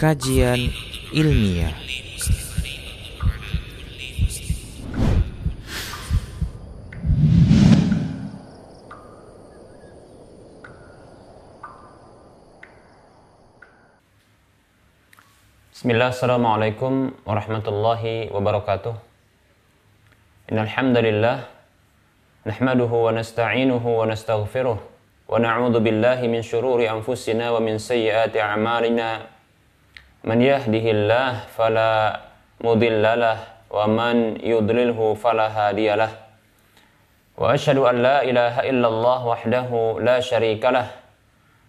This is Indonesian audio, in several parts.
kajian ilmiah. Bismillah, warahmatullahi wabarakatuh. Innal hamdalillah nahmaduhu wa nasta'inuhu wa nastaghfiruh wa na'udzu billahi min shururi anfusina wa min sayyiati a'malina. Man yahdihillah fala mudhillalah wa man yudlilhu fala hadiyalah. Wa ashhadu an la ilaha illallah wahdahu la syarikalah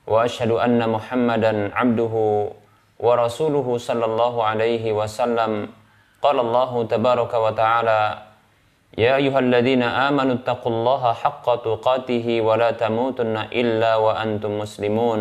wa ashhadu anna Muhammadan 'abduhu ورسوله صلى الله عليه وسلم قال الله تبارك وتعالى يا أيها الذين آمنوا اتقوا الله حق تقاته ولا تموتن إلا وأنتم مسلمون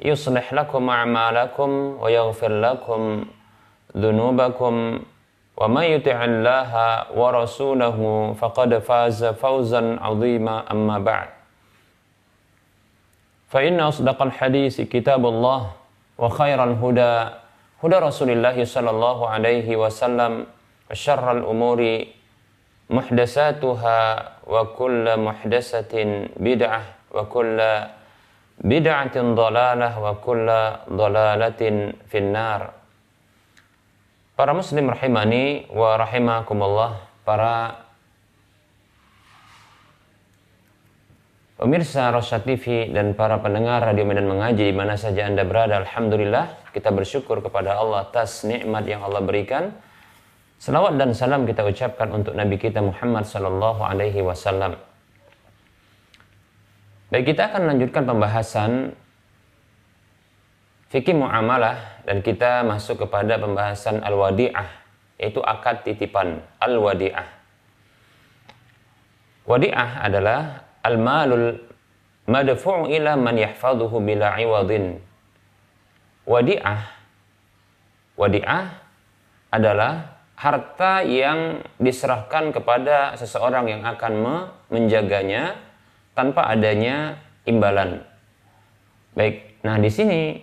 يصلح لكم أعمالكم ويغفر لكم ذنوبكم ومن يطع الله ورسوله فقد فاز فوزا عظيما أما بعد. فإن أصدق الحديث كتاب الله وخير الهدى هدى رسول الله صلى الله عليه وسلم وشر الأمور محدثاتها وكل محدثة بدعة وكل bid'atin dhalalah wa kulla dhalalatin finnar Para muslim rahimani wa rahimakumullah Para Pemirsa Rosyad TV dan para pendengar Radio Medan Mengaji di mana saja Anda berada, Alhamdulillah kita bersyukur kepada Allah atas nikmat yang Allah berikan. Selawat dan salam kita ucapkan untuk Nabi kita Muhammad Sallallahu Alaihi Wasallam Baik kita akan lanjutkan pembahasan fikih muamalah dan kita masuk kepada pembahasan al-wadi'ah yaitu akad titipan al-wadi'ah. Wadi'ah adalah al-malul madfu'u ila man yahfazuhu bila iwadin. Wadi'ah Wadi'ah adalah harta yang diserahkan kepada seseorang yang akan menjaganya tanpa adanya imbalan. Baik, nah di sini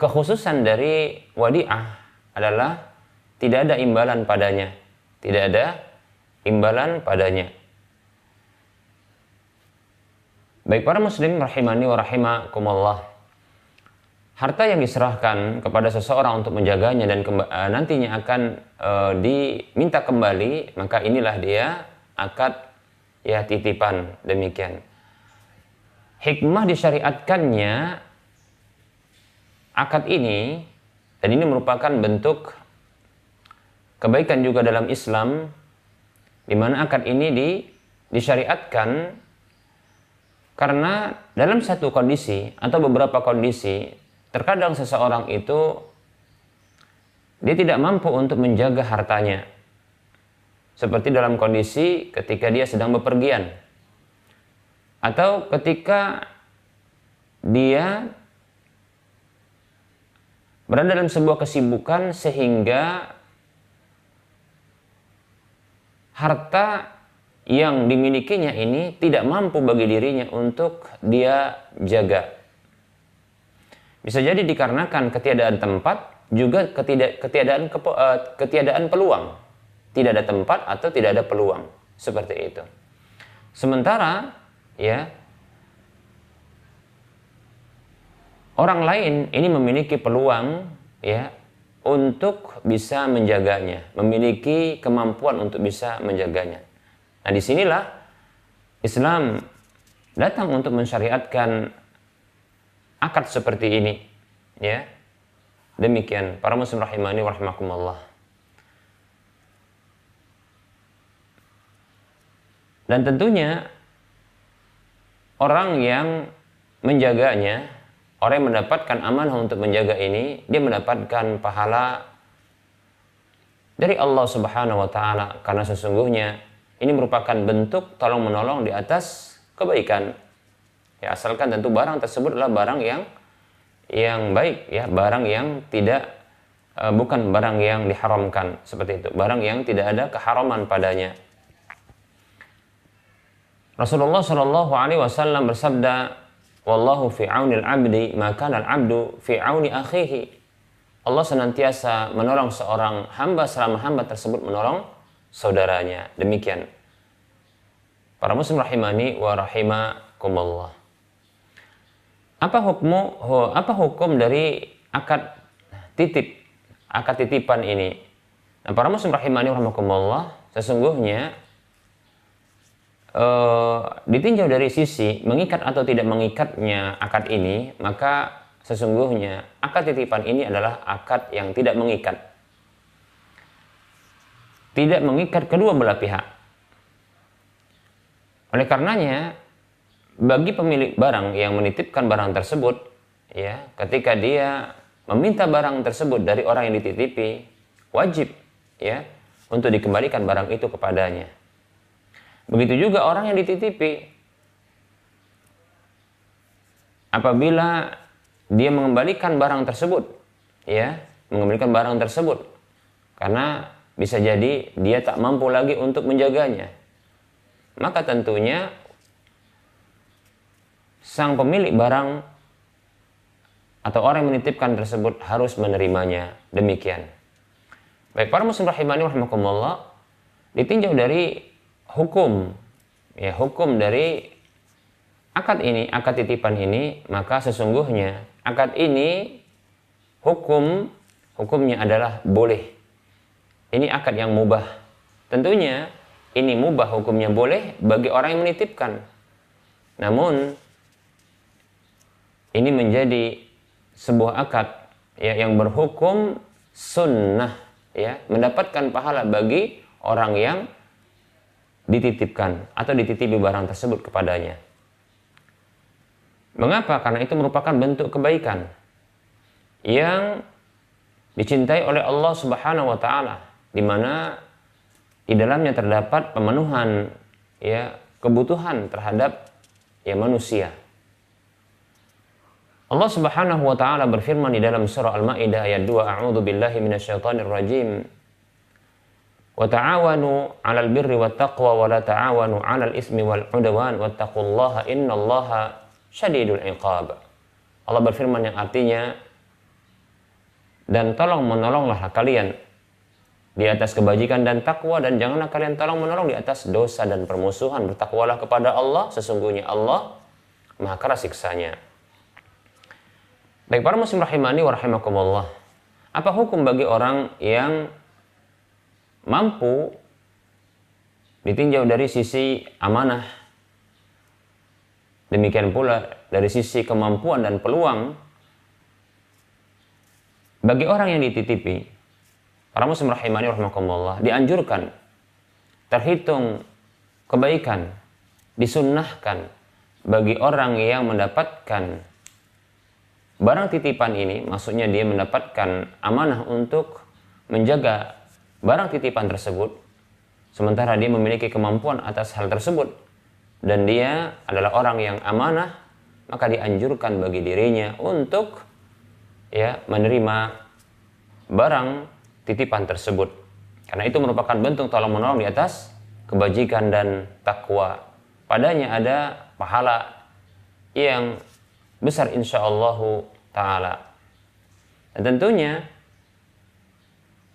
kekhususan dari wadi'ah adalah tidak ada imbalan padanya. Tidak ada imbalan padanya. Baik para muslim rahimani wa rahimakumullah. Harta yang diserahkan kepada seseorang untuk menjaganya dan uh, nantinya akan uh, diminta kembali, maka inilah dia akad ya titipan demikian. Hikmah disyariatkannya akad ini dan ini merupakan bentuk kebaikan juga dalam Islam di mana akad ini di, disyariatkan karena dalam satu kondisi atau beberapa kondisi, terkadang seseorang itu dia tidak mampu untuk menjaga hartanya. Seperti dalam kondisi ketika dia sedang bepergian. Atau ketika dia berada dalam sebuah kesibukan sehingga harta yang dimilikinya ini tidak mampu bagi dirinya untuk dia jaga. Bisa jadi dikarenakan ketiadaan tempat, juga ketiadaan uh, ketiadaan peluang. Tidak ada tempat atau tidak ada peluang seperti itu. Sementara ya orang lain ini memiliki peluang ya untuk bisa menjaganya, memiliki kemampuan untuk bisa menjaganya. Nah di sinilah Islam datang untuk mensyariatkan akad seperti ini. Ya, demikian para muslim rahimani warahmatullah. Dan tentunya orang yang menjaganya orang yang mendapatkan amanah untuk menjaga ini, dia mendapatkan pahala dari Allah Subhanahu wa taala karena sesungguhnya ini merupakan bentuk tolong menolong di atas kebaikan. Ya, asalkan tentu barang tersebut adalah barang yang yang baik ya, barang yang tidak uh, bukan barang yang diharamkan seperti itu, barang yang tidak ada keharaman padanya. Rasulullah Shallallahu alaihi wasallam bersabda, "Wallahu fi aunil abdi, maka al abdu fi auni akhihi." Allah senantiasa menolong seorang hamba selama hamba tersebut menolong saudaranya. Demikian. Para muslim rahimani wa rahimakumullah. Apa hukum apa hukum dari akad titip, akad titipan ini? Nah, para muslim rahimani wa rahimakumullah, sesungguhnya uh, ditinjau dari sisi mengikat atau tidak mengikatnya akad ini, maka Sesungguhnya akad titipan ini adalah akad yang tidak mengikat. Tidak mengikat kedua belah pihak. Oleh karenanya, bagi pemilik barang yang menitipkan barang tersebut, ya, ketika dia meminta barang tersebut dari orang yang dititipi, wajib ya untuk dikembalikan barang itu kepadanya. Begitu juga orang yang dititipi. Apabila dia mengembalikan barang tersebut ya mengembalikan barang tersebut karena bisa jadi dia tak mampu lagi untuk menjaganya maka tentunya sang pemilik barang atau orang yang menitipkan tersebut harus menerimanya demikian baik para muslim rahimani rahimakumullah ditinjau dari hukum ya hukum dari akad ini akad titipan ini maka sesungguhnya akad ini hukum hukumnya adalah boleh. Ini akad yang mubah. Tentunya ini mubah hukumnya boleh bagi orang yang menitipkan. Namun ini menjadi sebuah akad ya yang berhukum sunnah ya mendapatkan pahala bagi orang yang dititipkan atau dititipi barang tersebut kepadanya. Mengapa? Karena itu merupakan bentuk kebaikan yang dicintai oleh Allah Subhanahu wa taala di mana di dalamnya terdapat pemenuhan ya kebutuhan terhadap ya manusia. Allah Subhanahu wa taala berfirman di dalam surah Al-Maidah ayat 2, A'udzu billahi minasyaitonir rajim. 'Alal birri wat taqwa wa la ta'awanu 'alal ismi wal 'udwan wattaqullaha innallaha syadidul iqab. Allah berfirman yang artinya dan tolong menolonglah kalian di atas kebajikan dan takwa dan janganlah kalian tolong menolong di atas dosa dan permusuhan. Bertakwalah kepada Allah sesungguhnya Allah maha keras siksanya. Baik para muslim rahimani wa rahimakumullah apa hukum bagi orang yang mampu ditinjau dari sisi amanah. Demikian pula dari sisi kemampuan dan peluang bagi orang yang dititipi, para muslim rahimani rahmakumullah, dianjurkan terhitung kebaikan, disunnahkan bagi orang yang mendapatkan barang titipan ini, maksudnya dia mendapatkan amanah untuk menjaga barang titipan tersebut, sementara dia memiliki kemampuan atas hal tersebut, dan dia adalah orang yang amanah, maka dianjurkan bagi dirinya untuk ya menerima barang titipan tersebut. Karena itu merupakan bentuk tolong menolong di atas kebajikan dan takwa. Padanya ada pahala yang besar insya Allah taala. Dan tentunya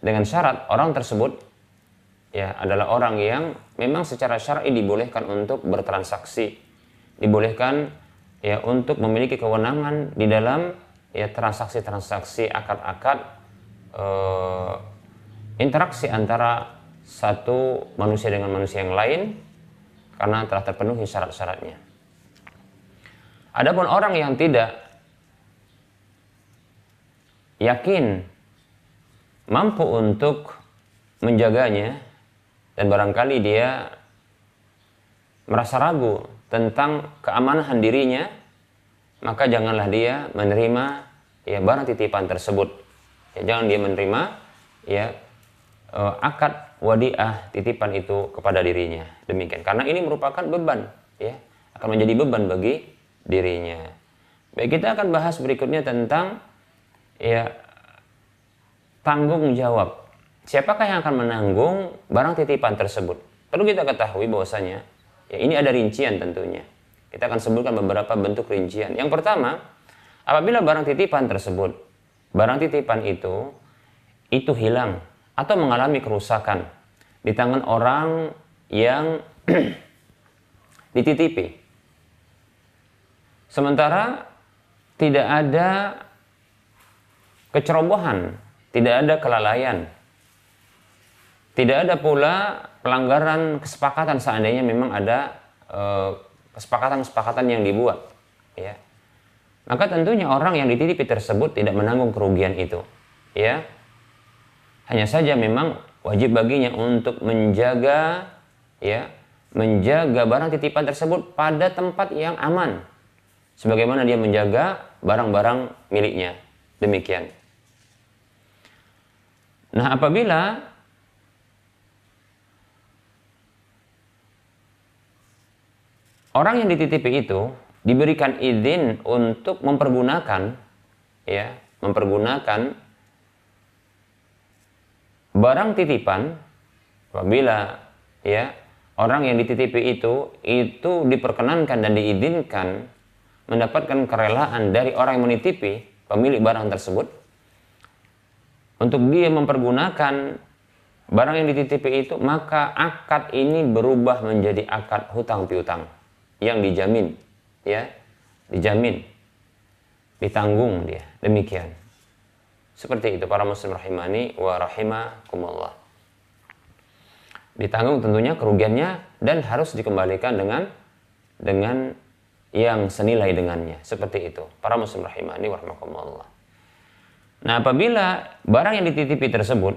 dengan syarat orang tersebut ya adalah orang yang memang secara syar'i dibolehkan untuk bertransaksi, dibolehkan ya untuk memiliki kewenangan di dalam ya transaksi-transaksi akad-akad eh, interaksi antara satu manusia dengan manusia yang lain karena telah terpenuhi syarat-syaratnya. Adapun orang yang tidak yakin mampu untuk menjaganya dan barangkali dia merasa ragu tentang keamanan dirinya maka janganlah dia menerima ya barang titipan tersebut. Ya, jangan dia menerima ya uh, akad wadiah titipan itu kepada dirinya. Demikian. Karena ini merupakan beban ya, akan menjadi beban bagi dirinya. Baik, kita akan bahas berikutnya tentang ya tanggung jawab. Siapakah yang akan menanggung barang titipan tersebut? Perlu kita ketahui bahwasanya ya ini ada rincian tentunya. Kita akan sebutkan beberapa bentuk rincian. Yang pertama, apabila barang titipan tersebut, barang titipan itu itu hilang atau mengalami kerusakan di tangan orang yang dititipi. Sementara tidak ada kecerobohan, tidak ada kelalaian. Tidak ada pula pelanggaran kesepakatan seandainya memang ada eh, kesepakatan-kesepakatan yang dibuat, ya. Maka tentunya orang yang dititipi tersebut tidak menanggung kerugian itu, ya. Hanya saja memang wajib baginya untuk menjaga, ya, menjaga barang titipan tersebut pada tempat yang aman, sebagaimana dia menjaga barang-barang miliknya. Demikian. Nah, apabila orang yang dititipi itu diberikan izin untuk mempergunakan ya, mempergunakan barang titipan apabila ya orang yang dititipi itu itu diperkenankan dan diizinkan mendapatkan kerelaan dari orang yang menitipi pemilik barang tersebut untuk dia mempergunakan barang yang dititipi itu maka akad ini berubah menjadi akad hutang piutang yang dijamin ya dijamin ditanggung dia demikian seperti itu para muslim rahimani wa rahimakumullah ditanggung tentunya kerugiannya dan harus dikembalikan dengan dengan yang senilai dengannya. Seperti itu. Para muslim rahimani warahmatullah. Nah apabila barang yang dititipi tersebut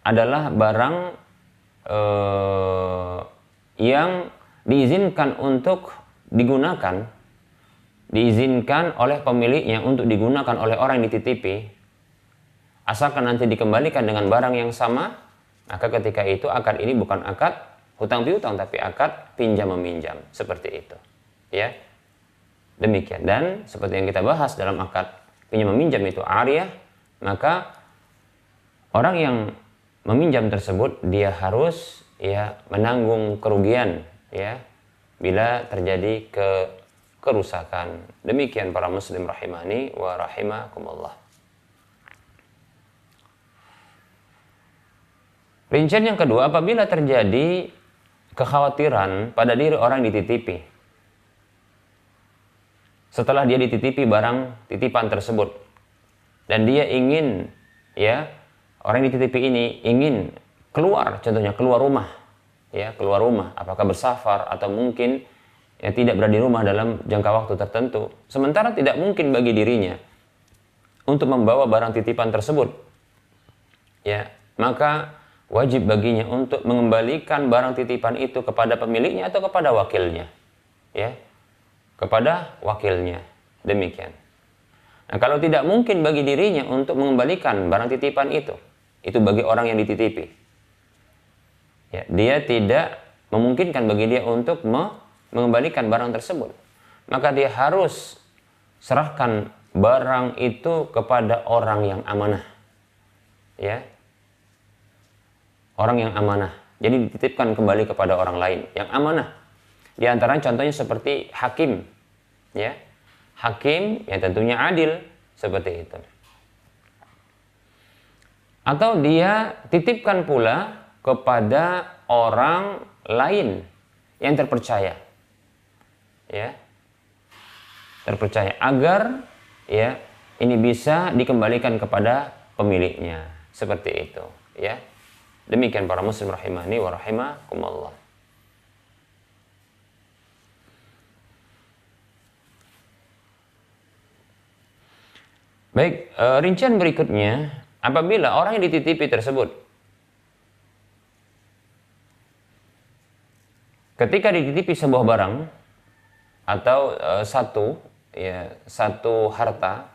adalah barang eh, yang diizinkan untuk digunakan, diizinkan oleh pemiliknya untuk digunakan oleh orang yang dititipi, asalkan nanti dikembalikan dengan barang yang sama, maka ketika itu akad ini bukan akad hutang piutang tapi akad pinjam meminjam seperti itu. Ya. Demikian dan seperti yang kita bahas dalam akad pinjam meminjam itu ariah, maka orang yang meminjam tersebut dia harus ya menanggung kerugian ya bila terjadi ke kerusakan. Demikian para muslim rahimani wa rahimakumullah. Rincian yang kedua, apabila terjadi kekhawatiran pada diri orang dititipi, setelah dia dititipi barang titipan tersebut dan dia ingin ya orang yang dititipi ini ingin keluar contohnya keluar rumah ya keluar rumah apakah bersafar atau mungkin ya tidak berada di rumah dalam jangka waktu tertentu sementara tidak mungkin bagi dirinya untuk membawa barang titipan tersebut ya maka wajib baginya untuk mengembalikan barang titipan itu kepada pemiliknya atau kepada wakilnya ya kepada wakilnya. Demikian. Nah, kalau tidak mungkin bagi dirinya untuk mengembalikan barang titipan itu, itu bagi orang yang dititipi. Ya, dia tidak memungkinkan bagi dia untuk me mengembalikan barang tersebut. Maka dia harus serahkan barang itu kepada orang yang amanah. Ya. Orang yang amanah. Jadi dititipkan kembali kepada orang lain yang amanah di antara contohnya seperti hakim, ya, hakim yang tentunya adil seperti itu. Atau dia titipkan pula kepada orang lain yang terpercaya, ya, terpercaya agar ya ini bisa dikembalikan kepada pemiliknya seperti itu, ya. Demikian para muslim rahimani wa rahimakumullah. Baik, e, rincian berikutnya, apabila orang yang dititipi tersebut ketika dititipi sebuah barang atau e, satu ya satu harta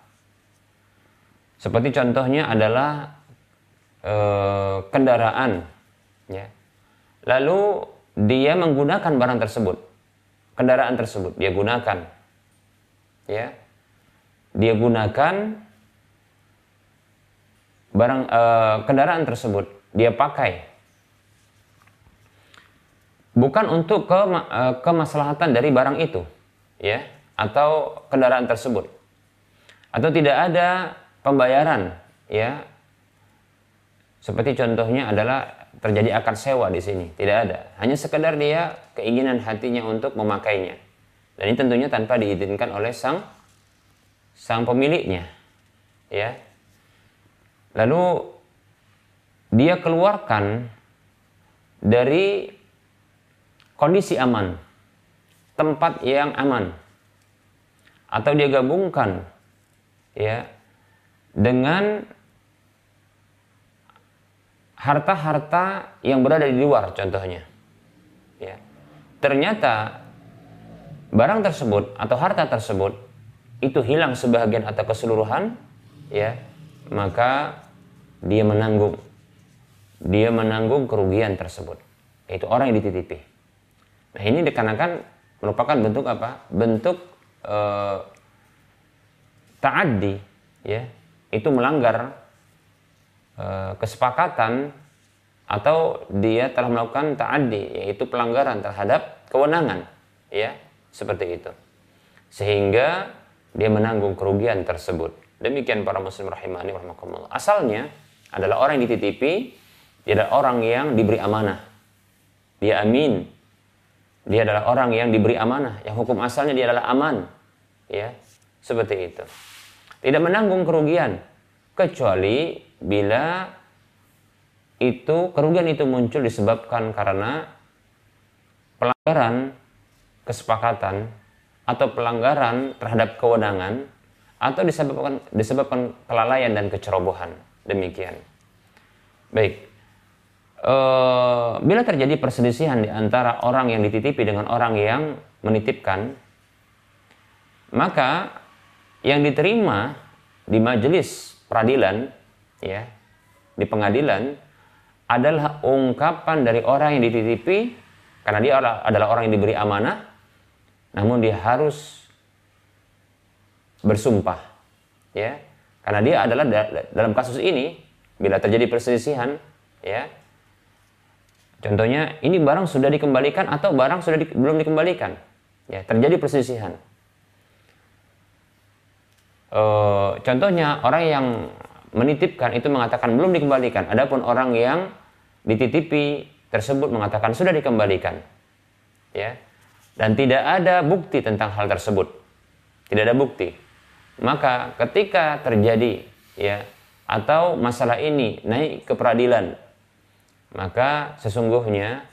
seperti contohnya adalah e, kendaraan ya. Lalu dia menggunakan barang tersebut kendaraan tersebut dia gunakan ya. Dia gunakan barang e, kendaraan tersebut dia pakai. Bukan untuk ke e, kemaslahatan dari barang itu ya atau kendaraan tersebut. Atau tidak ada pembayaran ya. Seperti contohnya adalah terjadi akad sewa di sini. Tidak ada. Hanya sekedar dia keinginan hatinya untuk memakainya. Dan ini tentunya tanpa diizinkan oleh sang sang pemiliknya ya lalu dia keluarkan dari kondisi aman tempat yang aman. Atau dia gabungkan ya dengan harta-harta yang berada di luar contohnya. Ya. Ternyata barang tersebut atau harta tersebut itu hilang sebagian atau keseluruhan ya maka dia menanggung. Dia menanggung kerugian tersebut. Itu orang yang dititipi. Nah ini dikarenakan merupakan bentuk apa? Bentuk uh, taaddi ya. Itu melanggar uh, kesepakatan atau dia telah melakukan taaddi yaitu pelanggaran terhadap kewenangan ya. Seperti itu. Sehingga dia menanggung kerugian tersebut demikian para muslim rahimani rahimakumullah asalnya adalah orang yang dititipi dia adalah orang yang diberi amanah dia amin dia adalah orang yang diberi amanah, yang hukum asalnya dia adalah aman. Ya, seperti itu. Tidak menanggung kerugian kecuali bila itu kerugian itu muncul disebabkan karena pelanggaran kesepakatan atau pelanggaran terhadap kewenangan atau disebabkan disebabkan kelalaian dan kecerobohan demikian. Baik, uh, bila terjadi perselisihan di antara orang yang dititipi dengan orang yang menitipkan, maka yang diterima di majelis peradilan, ya, di pengadilan adalah ungkapan dari orang yang dititipi karena dia adalah orang yang diberi amanah, namun dia harus bersumpah, ya, karena dia adalah dalam kasus ini bila terjadi perselisihan, ya, Contohnya, ini barang sudah dikembalikan atau barang sudah di, belum dikembalikan. Ya, terjadi perselisihan. E, contohnya, orang yang menitipkan itu mengatakan belum dikembalikan. Adapun orang yang dititipi tersebut mengatakan sudah dikembalikan. Ya. Dan tidak ada bukti tentang hal tersebut. Tidak ada bukti. Maka ketika terjadi ya atau masalah ini naik ke peradilan maka sesungguhnya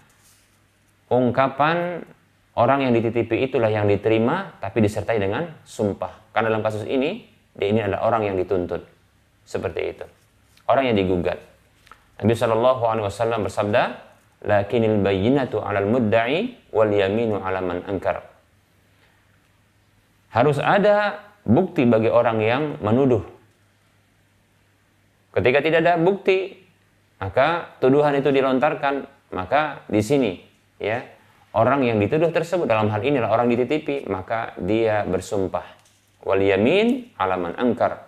ungkapan orang yang dititipi itulah yang diterima tapi disertai dengan sumpah. Karena dalam kasus ini dia ini adalah orang yang dituntut. Seperti itu. Orang yang digugat. Nabi Shallallahu alaihi wasallam bersabda, "Lakinil bayyinatu 'alal mudda'i wal yaminu 'ala man ankar." Harus ada bukti bagi orang yang menuduh. Ketika tidak ada bukti, maka tuduhan itu dilontarkan maka di sini ya orang yang dituduh tersebut dalam hal ini adalah orang dititipi maka dia bersumpah. Wal yamin alaman angkar.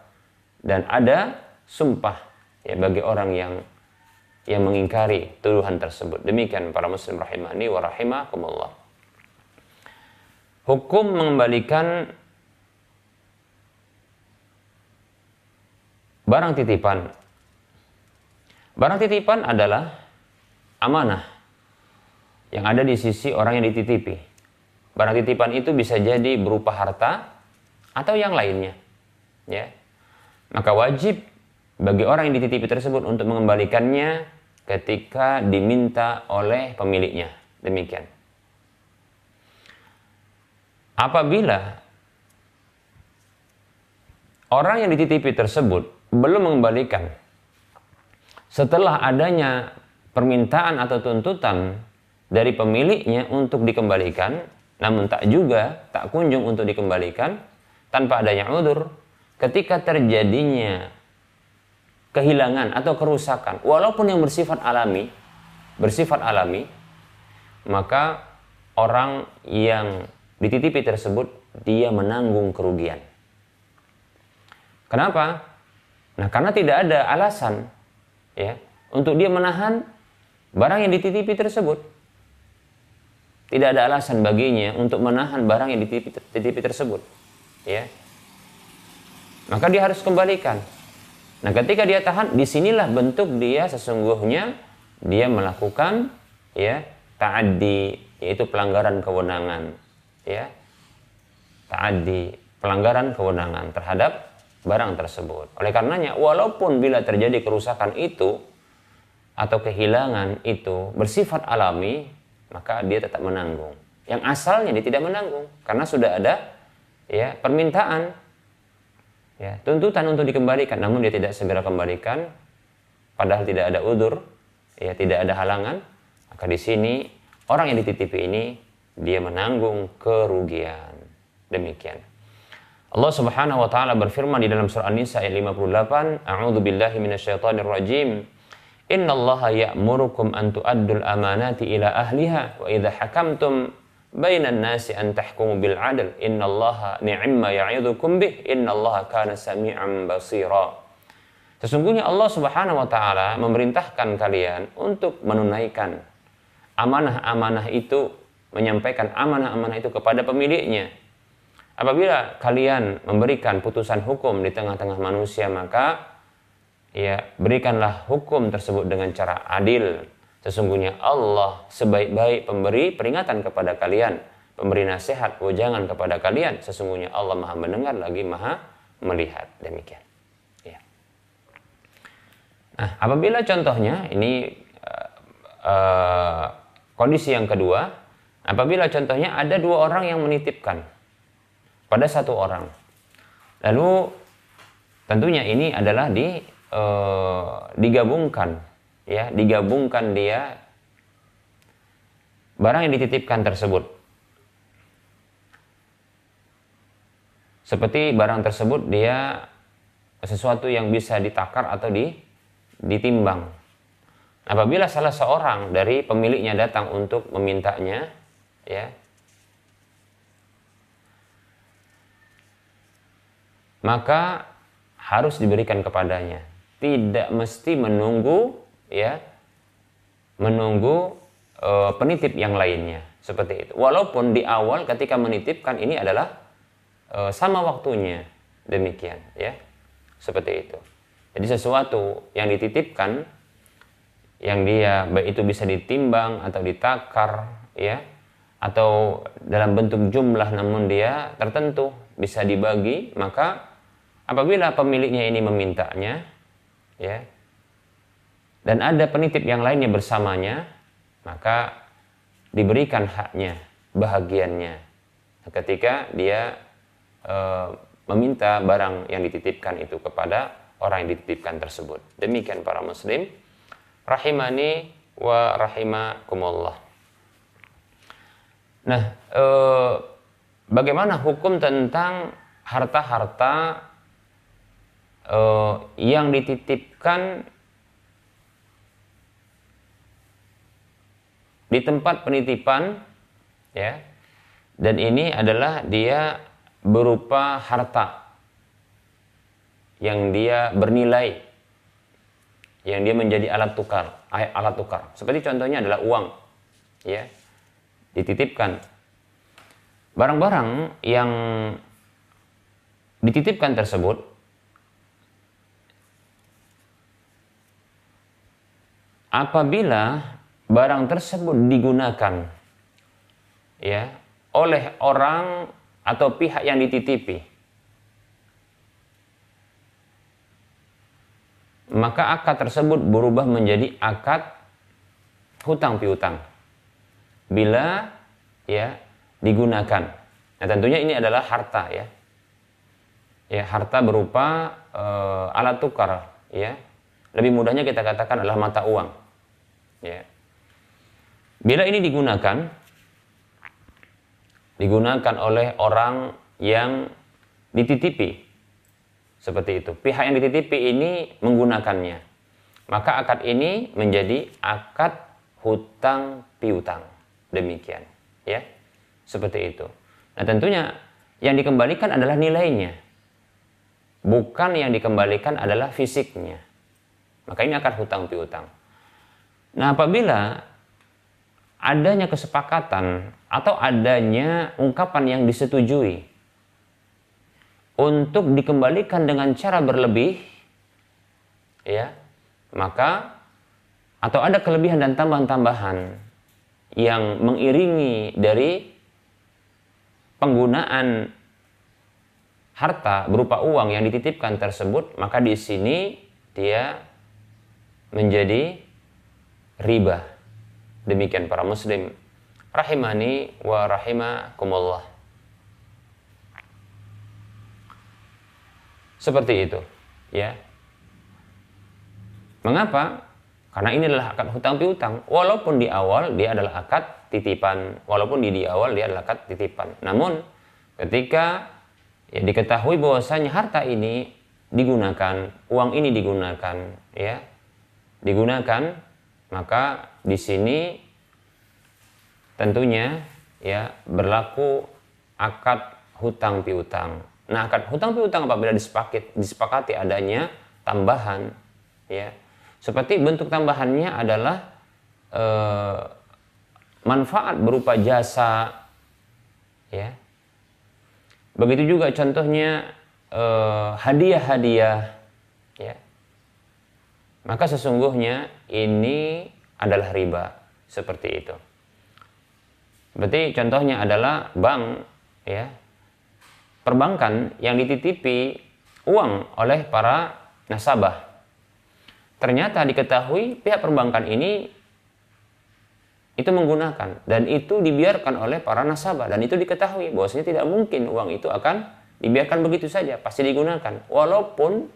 Dan ada sumpah ya bagi orang yang yang mengingkari tuduhan tersebut. Demikian para muslim rahimani wa rahimakumullah. Hukum mengembalikan barang titipan Barang titipan adalah amanah yang ada di sisi orang yang dititipi. Barang titipan itu bisa jadi berupa harta atau yang lainnya. Ya. Maka wajib bagi orang yang dititipi tersebut untuk mengembalikannya ketika diminta oleh pemiliknya. Demikian. Apabila orang yang dititipi tersebut belum mengembalikan setelah adanya permintaan atau tuntutan dari pemiliknya untuk dikembalikan, namun tak juga tak kunjung untuk dikembalikan, tanpa adanya udur, ketika terjadinya kehilangan atau kerusakan, walaupun yang bersifat alami, bersifat alami, maka orang yang dititipi tersebut dia menanggung kerugian. Kenapa? Nah, karena tidak ada alasan ya untuk dia menahan barang yang dititipi tersebut. Tidak ada alasan baginya untuk menahan barang yang dititipi, tersebut. Ya. Maka dia harus kembalikan. Nah, ketika dia tahan, di sinilah bentuk dia sesungguhnya dia melakukan ya ta'addi yaitu pelanggaran kewenangan ya ta'addi pelanggaran kewenangan terhadap barang tersebut. Oleh karenanya walaupun bila terjadi kerusakan itu atau kehilangan itu bersifat alami, maka dia tetap menanggung. Yang asalnya dia tidak menanggung karena sudah ada ya permintaan ya tuntutan untuk dikembalikan namun dia tidak segera kembalikan padahal tidak ada udur ya tidak ada halangan maka di sini orang yang dititipi ini dia menanggung kerugian demikian Allah Subhanahu wa taala berfirman di dalam surah An-Nisa ayat 58 A'udzu billahi minasyaitonir rajim. Inna Allah ya'murukum an tu'addul amanati ila ahliha wa idha hakamtum bainan nasi an tahkumu bil adl. Inna Allah ni'ma ya'idukum bih. Inna Allah kana sami'an basira. Sesungguhnya Allah Subhanahu wa taala memerintahkan kalian untuk menunaikan amanah-amanah itu, menyampaikan amanah-amanah itu kepada pemiliknya. Apabila kalian memberikan putusan hukum di tengah-tengah manusia, maka ya berikanlah hukum tersebut dengan cara adil. Sesungguhnya Allah sebaik-baik pemberi peringatan kepada kalian, pemberi nasihat, wejangan kepada kalian. Sesungguhnya Allah Maha mendengar lagi Maha melihat. Demikian. Ya. Nah, apabila contohnya ini uh, uh, kondisi yang kedua, apabila contohnya ada dua orang yang menitipkan pada satu orang. Lalu tentunya ini adalah di e, digabungkan ya digabungkan dia barang yang dititipkan tersebut seperti barang tersebut dia sesuatu yang bisa ditakar atau di, ditimbang. Apabila salah seorang dari pemiliknya datang untuk memintanya, ya, maka harus diberikan kepadanya tidak mesti menunggu ya menunggu e, penitip yang lainnya seperti itu. Walaupun di awal ketika menitipkan ini adalah e, sama waktunya demikian ya seperti itu. Jadi sesuatu yang dititipkan yang dia baik itu bisa ditimbang atau ditakar ya atau dalam bentuk jumlah namun dia tertentu bisa dibagi maka apabila pemiliknya ini memintanya ya dan ada penitip yang lainnya bersamanya maka diberikan haknya bahagiannya. Ketika dia e, meminta barang yang dititipkan itu kepada orang yang dititipkan tersebut. Demikian para muslim. Rahimani wa rahimakumullah. Nah e, bagaimana hukum tentang harta-harta uh, yang dititipkan di tempat penitipan ya. Dan ini adalah dia berupa harta yang dia bernilai yang dia menjadi alat tukar alat tukar. Seperti contohnya adalah uang ya dititipkan. Barang-barang yang dititipkan tersebut apabila barang tersebut digunakan ya oleh orang atau pihak yang dititipi maka akad tersebut berubah menjadi akad hutang piutang. Bila ya digunakan. Nah tentunya ini adalah harta ya. Ya harta berupa e, alat tukar ya. Lebih mudahnya kita katakan adalah mata uang. Ya. Bila ini digunakan, digunakan oleh orang yang dititipi. Seperti itu. Pihak yang dititipi ini menggunakannya. Maka akad ini menjadi akad hutang piutang. Demikian, ya. Seperti itu. Nah, tentunya yang dikembalikan adalah nilainya. Bukan yang dikembalikan adalah fisiknya. Maka ini akad hutang piutang. Nah, apabila adanya kesepakatan atau adanya ungkapan yang disetujui untuk dikembalikan dengan cara berlebih ya maka atau ada kelebihan dan tambahan-tambahan yang mengiringi dari penggunaan harta berupa uang yang dititipkan tersebut maka di sini dia menjadi riba Demikian para muslim rahimani wa rahimakumullah. Seperti itu, ya. Mengapa? Karena ini adalah akad hutang piutang. Walaupun di awal dia adalah akad titipan, walaupun di, di awal dia adalah akad titipan. Namun ketika ya diketahui bahwasanya harta ini digunakan, uang ini digunakan, ya, digunakan maka di sini tentunya ya berlaku akad hutang piutang. Nah, akad hutang piutang apabila disepakati, disepakati adanya tambahan ya. Seperti bentuk tambahannya adalah eh, manfaat berupa jasa ya. Begitu juga contohnya eh, hadiah-hadiah ya maka sesungguhnya ini adalah riba seperti itu. Berarti contohnya adalah bank ya. Perbankan yang dititipi uang oleh para nasabah. Ternyata diketahui pihak perbankan ini itu menggunakan dan itu dibiarkan oleh para nasabah dan itu diketahui bahwasanya tidak mungkin uang itu akan dibiarkan begitu saja pasti digunakan walaupun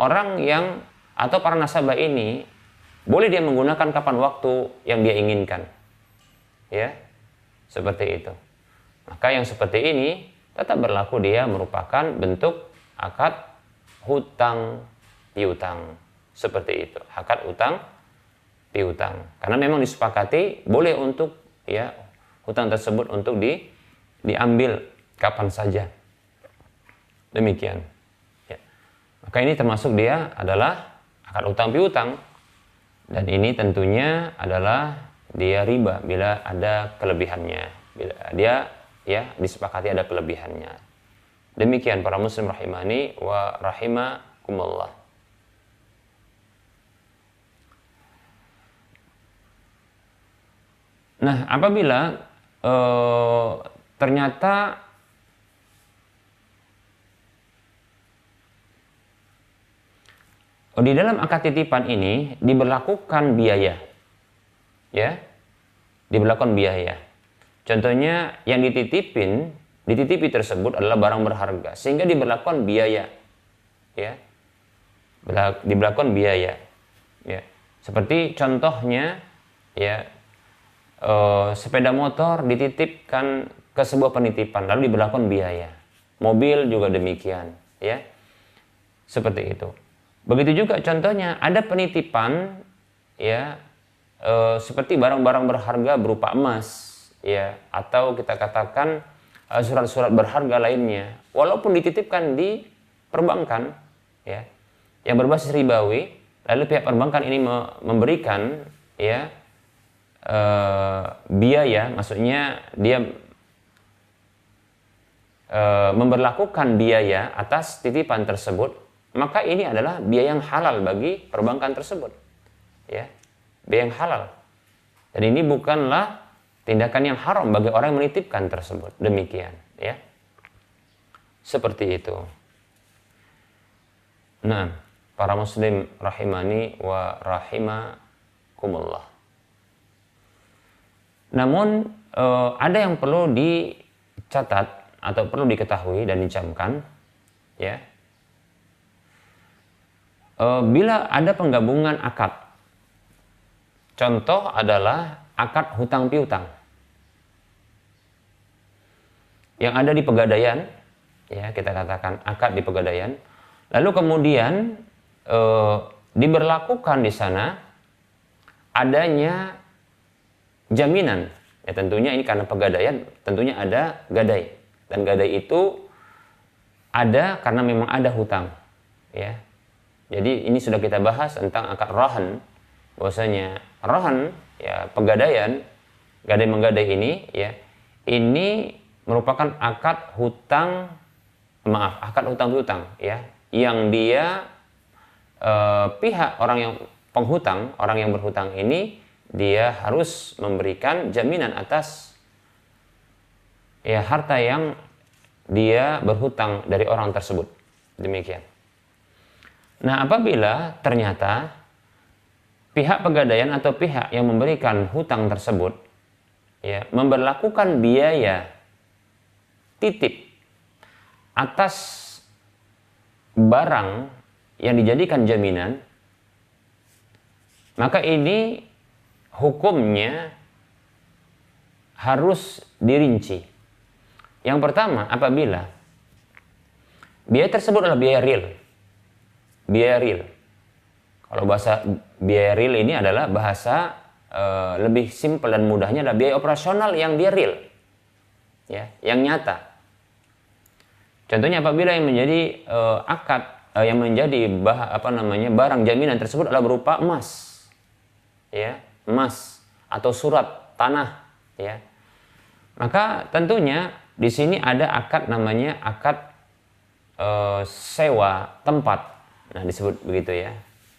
orang yang atau para nasabah ini boleh dia menggunakan kapan waktu yang dia inginkan. Ya. Seperti itu. Maka yang seperti ini tetap berlaku dia merupakan bentuk akad hutang piutang. Seperti itu. Akad hutang piutang. Karena memang disepakati boleh untuk ya hutang tersebut untuk di diambil kapan saja. Demikian. Ya. Maka ini termasuk dia adalah akan utang piutang. Dan ini tentunya adalah dia riba bila ada kelebihannya. Bila dia ya disepakati ada kelebihannya. Demikian para muslim rahimani wa rahimakumullah. Nah apabila uh, ternyata di dalam akad titipan ini diberlakukan biaya. Ya. Diberlakukan biaya. Contohnya yang dititipin, dititipi tersebut adalah barang berharga sehingga diberlakukan biaya. Ya. Diberlakukan biaya. Ya. Seperti contohnya ya eh, sepeda motor dititipkan ke sebuah penitipan lalu diberlakukan biaya. Mobil juga demikian, ya. Seperti itu. Begitu juga contohnya ada penitipan ya e, seperti barang-barang berharga berupa emas ya atau kita katakan eh, surat-surat berharga lainnya. Walaupun dititipkan di perbankan ya yang berbasis ribawi lalu pihak perbankan ini memberikan ya e, biaya maksudnya dia e, memberlakukan biaya atas titipan tersebut maka ini adalah biaya yang halal bagi perbankan tersebut. Ya, biaya yang halal. Dan ini bukanlah tindakan yang haram bagi orang yang menitipkan tersebut. Demikian, ya. Seperti itu. Nah, para muslim rahimani wa rahimakumullah. Namun eh, ada yang perlu dicatat atau perlu diketahui dan dicamkan ya bila ada penggabungan akad. Contoh adalah akad hutang piutang. Yang ada di pegadaian, ya kita katakan akad di pegadaian. Lalu kemudian e, diberlakukan di sana adanya jaminan. Ya tentunya ini karena pegadaian, tentunya ada gadai. Dan gadai itu ada karena memang ada hutang. Ya. Jadi ini sudah kita bahas tentang akad rohan. Bahwasanya rohan ya pegadaian gadai menggadai ini ya ini merupakan akad hutang maaf akad hutang hutang ya yang dia eh, pihak orang yang penghutang orang yang berhutang ini dia harus memberikan jaminan atas ya harta yang dia berhutang dari orang tersebut. Demikian. Nah, apabila ternyata pihak pegadaian atau pihak yang memberikan hutang tersebut ya memperlakukan biaya titip atas barang yang dijadikan jaminan maka ini hukumnya harus dirinci. Yang pertama, apabila biaya tersebut adalah biaya real. Biaya real. Kalau bahasa biaya real ini adalah bahasa e, lebih simpel dan mudahnya adalah biaya operasional yang dia real. Ya, yang nyata. Contohnya apabila yang menjadi e, akad e, yang menjadi bah, apa namanya barang jaminan tersebut adalah berupa emas. Ya, emas atau surat tanah ya maka tentunya di sini ada akad namanya akad e, sewa tempat nah disebut begitu ya.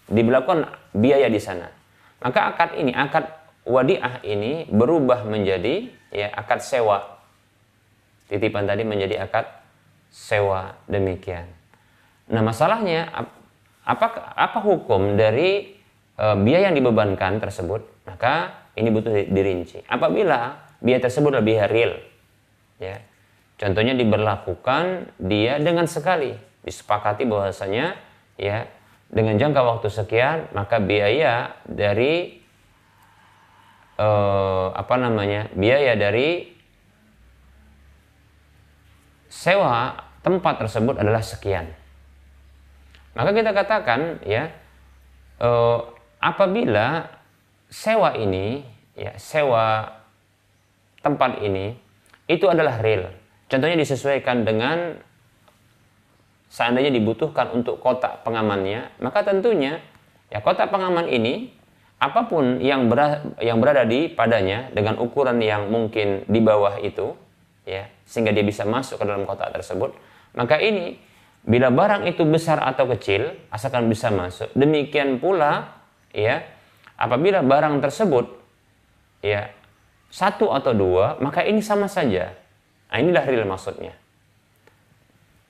Diberlakukan biaya di sana. Maka akad ini akad wadiah ini berubah menjadi ya akad sewa. Titipan tadi menjadi akad sewa demikian. Nah masalahnya apa apa hukum dari e, biaya yang dibebankan tersebut? Maka ini butuh dirinci. Apabila biaya tersebut lebih real, ya, contohnya diberlakukan dia dengan sekali. Disepakati bahwasanya ya dengan jangka waktu sekian maka biaya dari eh, apa namanya biaya dari sewa tempat tersebut adalah sekian maka kita katakan ya eh, apabila sewa ini, ya sewa tempat ini itu adalah real. Contohnya disesuaikan dengan seandainya dibutuhkan untuk kotak pengamannya, maka tentunya ya kotak pengaman ini apa pun yang berada, yang berada di padanya dengan ukuran yang mungkin di bawah itu ya sehingga dia bisa masuk ke dalam kotak tersebut, maka ini bila barang itu besar atau kecil asalkan bisa masuk. Demikian pula ya Apabila barang tersebut ya satu atau dua, maka ini sama saja. Nah, inilah real maksudnya.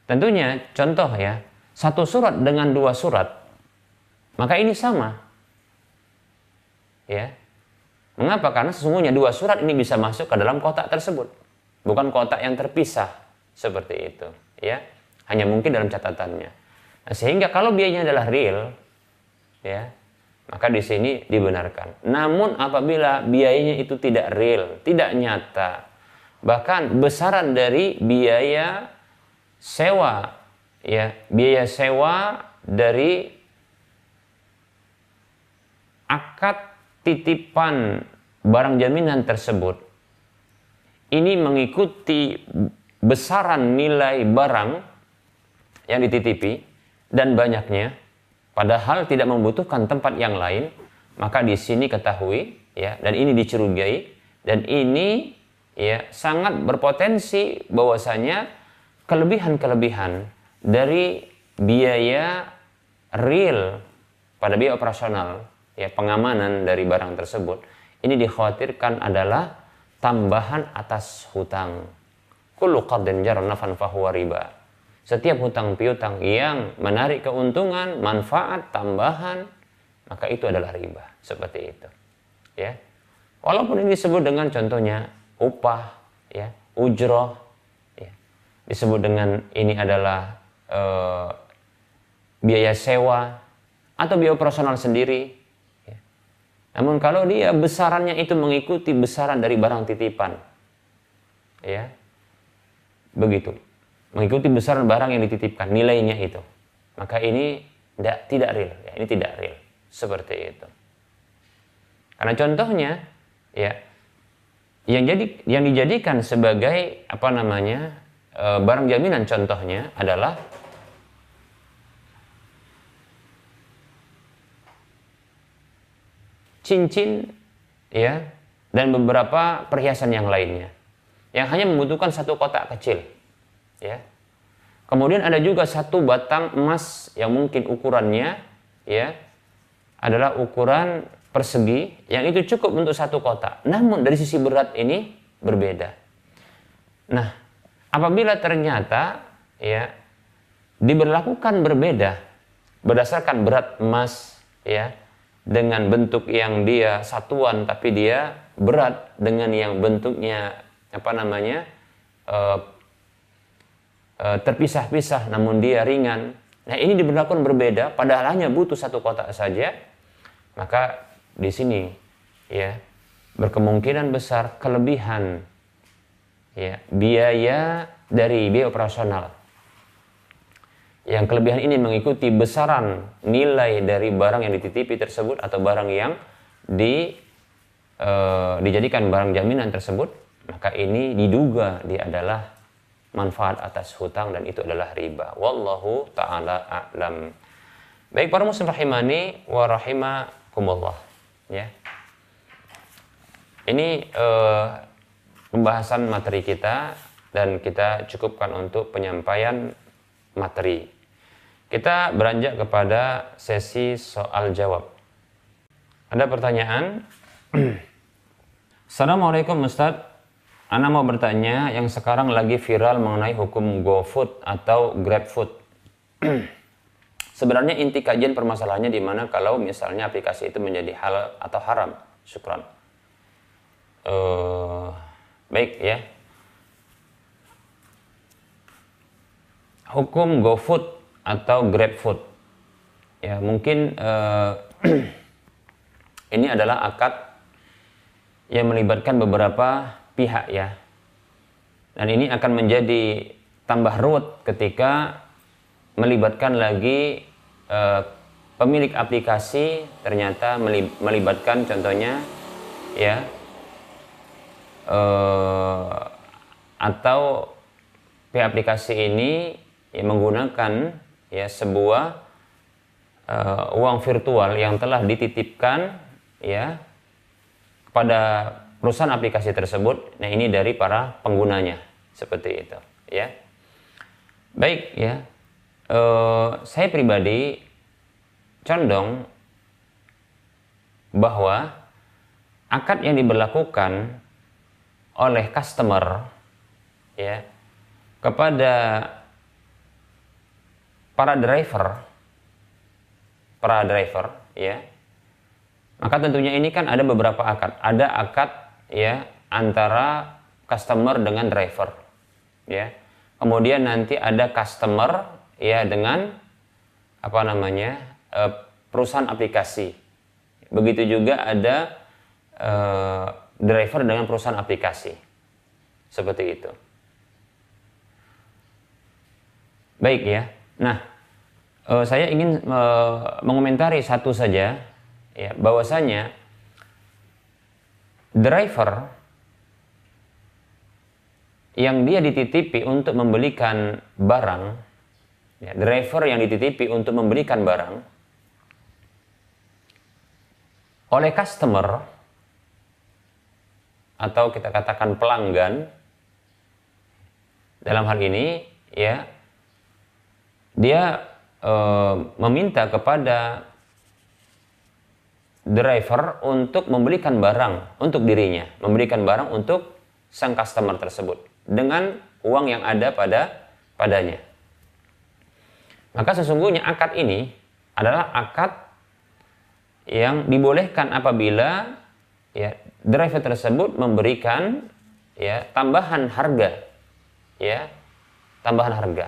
Tentunya contoh ya, satu surat dengan dua surat, maka ini sama. Ya. Mengapa? Karena sesungguhnya dua surat ini bisa masuk ke dalam kotak tersebut. Bukan kotak yang terpisah seperti itu, ya. Hanya mungkin dalam catatannya. Nah, sehingga kalau biayanya adalah real, ya, maka di sini dibenarkan. Namun apabila biayanya itu tidak real, tidak nyata, bahkan besaran dari biaya sewa, ya. Biaya sewa dari akad titipan barang jaminan tersebut. Ini mengikuti besaran nilai barang yang dititipi dan banyaknya. Padahal tidak membutuhkan tempat yang lain, maka di sini ketahui ya dan ini dicurigai. Dan ini ya sangat berpotensi bahwasanya kelebihan-kelebihan dari biaya real pada biaya operasional ya pengamanan dari barang tersebut ini dikhawatirkan adalah tambahan atas hutang kullu jarra nafan riba setiap hutang piutang yang menarik keuntungan, manfaat, tambahan, maka itu adalah riba. Seperti itu. Ya. Walaupun ini disebut dengan contohnya upah, ya, ujroh. Disebut dengan ini adalah e, biaya sewa atau biaya operasional sendiri. Ya. Namun kalau dia besarannya itu mengikuti besaran dari barang titipan, ya, begitu. Mengikuti besaran barang yang dititipkan nilainya itu. Maka ini tidak tidak real. Ya ini tidak real. Seperti itu. Karena contohnya ya yang jadi yang dijadikan sebagai apa namanya barang jaminan contohnya adalah cincin ya dan beberapa perhiasan yang lainnya yang hanya membutuhkan satu kotak kecil ya. Kemudian ada juga satu batang emas yang mungkin ukurannya ya adalah ukuran persegi yang itu cukup untuk satu kotak. Namun dari sisi berat ini berbeda. Nah apabila ternyata ya diberlakukan berbeda berdasarkan berat emas ya dengan bentuk yang dia satuan tapi dia berat dengan yang bentuknya apa namanya uh, uh, terpisah-pisah namun dia ringan. Nah ini diberlakukan berbeda padahal hanya butuh satu kotak saja maka di sini ya berkemungkinan besar kelebihan ya biaya dari biaya operasional yang kelebihan ini mengikuti besaran nilai dari barang yang dititipi tersebut atau barang yang di e, dijadikan barang jaminan tersebut, maka ini diduga dia adalah manfaat atas hutang dan itu adalah riba. Wallahu taala a'lam. Baik para muslim rahimani wa rahimakumullah, ya. Ini e, pembahasan materi kita dan kita cukupkan untuk penyampaian materi kita beranjak kepada sesi soal jawab. Ada pertanyaan? Assalamualaikum Ustaz. Ana mau bertanya yang sekarang lagi viral mengenai hukum GoFood atau GrabFood. Sebenarnya inti kajian permasalahannya di mana kalau misalnya aplikasi itu menjadi halal atau haram. Syukran. Uh, baik ya. Hukum GoFood atau GrabFood. Ya, mungkin uh, ini adalah akad yang melibatkan beberapa pihak ya. Dan ini akan menjadi tambah ruwet ketika melibatkan lagi uh, pemilik aplikasi ternyata melibatkan contohnya ya uh, atau pihak aplikasi ini ya, menggunakan ya sebuah uh, uang virtual yang telah dititipkan ya kepada perusahaan aplikasi tersebut. Nah, ini dari para penggunanya seperti itu, ya. Baik, ya. Uh, saya pribadi condong bahwa akad yang diberlakukan oleh customer ya kepada para driver para driver ya maka tentunya ini kan ada beberapa akad. Ada akad ya antara customer dengan driver ya. Kemudian nanti ada customer ya dengan apa namanya eh, perusahaan aplikasi. Begitu juga ada eh, driver dengan perusahaan aplikasi. Seperti itu. Baik ya. Nah uh, saya ingin uh, mengomentari satu saja ya bahwasanya driver yang dia dititipi untuk membelikan barang ya, driver yang dititipi untuk membelikan barang oleh customer atau kita katakan pelanggan dalam hal ini ya dia e, meminta kepada driver untuk membelikan barang untuk dirinya, memberikan barang untuk sang customer tersebut dengan uang yang ada pada padanya. Maka sesungguhnya akad ini adalah akad yang dibolehkan apabila ya driver tersebut memberikan ya tambahan harga ya tambahan harga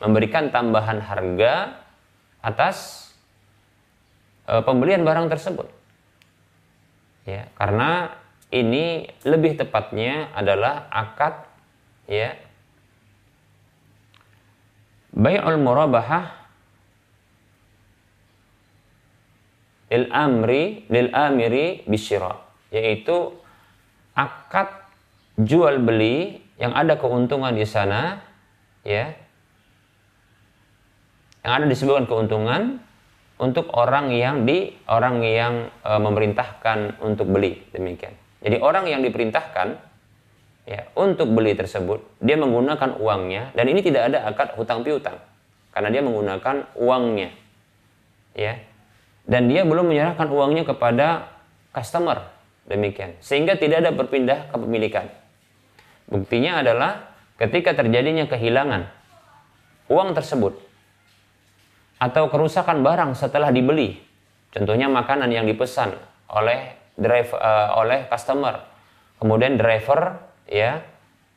memberikan tambahan harga atas e, pembelian barang tersebut. Ya, karena ini lebih tepatnya adalah akad ya Bai'ul murabahah lil amri lil amiri bisyira yaitu akad jual beli yang ada keuntungan di sana ya. Yang ada disebutkan keuntungan untuk orang yang di orang yang e, memerintahkan untuk beli demikian. Jadi orang yang diperintahkan ya untuk beli tersebut dia menggunakan uangnya dan ini tidak ada akad hutang piutang karena dia menggunakan uangnya ya. Dan dia belum menyerahkan uangnya kepada customer demikian. Sehingga tidak ada berpindah kepemilikan. Buktinya adalah ketika terjadinya kehilangan uang tersebut atau kerusakan barang setelah dibeli contohnya makanan yang dipesan oleh driver uh, oleh customer kemudian driver ya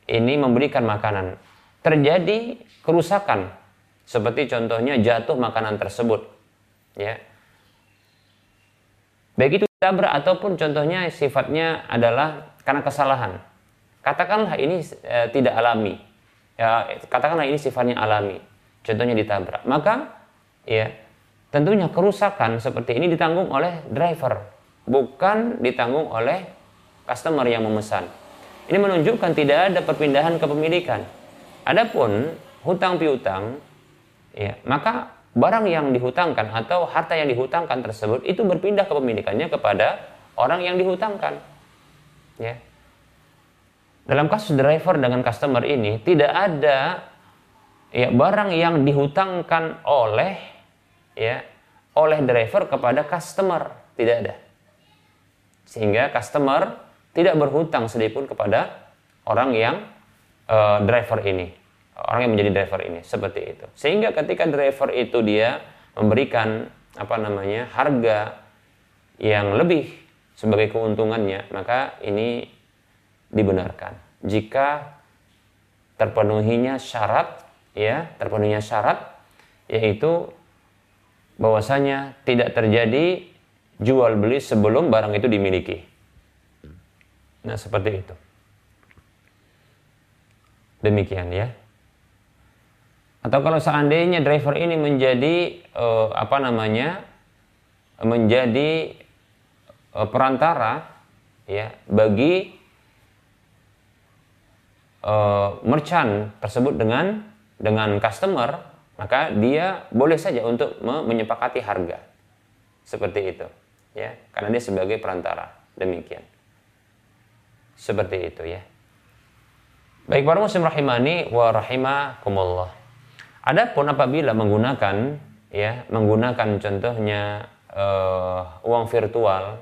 ini memberikan makanan. Terjadi kerusakan seperti contohnya jatuh makanan tersebut ya Baik itu tabrak ataupun contohnya sifatnya adalah karena kesalahan. Katakanlah ini e, tidak alami. Ya, katakanlah ini sifatnya alami. Contohnya ditabrak. Maka ya tentunya kerusakan seperti ini ditanggung oleh driver, bukan ditanggung oleh customer yang memesan. Ini menunjukkan tidak ada perpindahan kepemilikan. Adapun hutang piutang, ya, maka barang yang dihutangkan atau harta yang dihutangkan tersebut itu berpindah kepemilikannya kepada orang yang dihutangkan. Ya. Dalam kasus driver dengan customer ini tidak ada ya barang yang dihutangkan oleh ya oleh driver kepada customer, tidak ada. Sehingga customer tidak berhutang sedikit pun kepada orang yang uh, driver ini orang yang menjadi driver ini seperti itu. Sehingga ketika driver itu dia memberikan apa namanya harga yang lebih sebagai keuntungannya maka ini dibenarkan. Jika terpenuhinya syarat ya terpenuhinya syarat yaitu bahwasanya tidak terjadi jual beli sebelum barang itu dimiliki. Nah seperti itu. Demikian ya atau kalau seandainya driver ini menjadi uh, apa namanya menjadi uh, perantara ya bagi uh, merchant tersebut dengan dengan customer maka dia boleh saja untuk menyepakati harga. Seperti itu ya. Karena dia sebagai perantara demikian. Seperti itu ya. Baik para muslim rahimani wa rahimakumullah Adapun apabila menggunakan ya menggunakan contohnya uh, uang virtual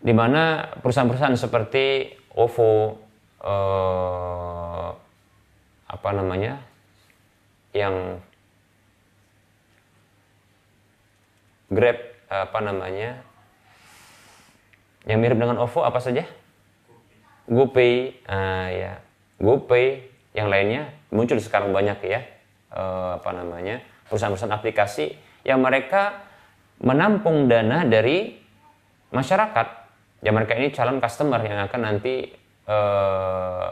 di mana perusahaan-perusahaan seperti OVO uh, apa namanya yang Grab apa namanya yang mirip dengan OVO apa saja? GoPay. Uh, ya. GoPay. Yang lainnya muncul sekarang banyak ya eh, apa namanya perusahaan-perusahaan aplikasi yang mereka menampung dana dari masyarakat. Ya mereka ini calon customer yang akan nanti eh,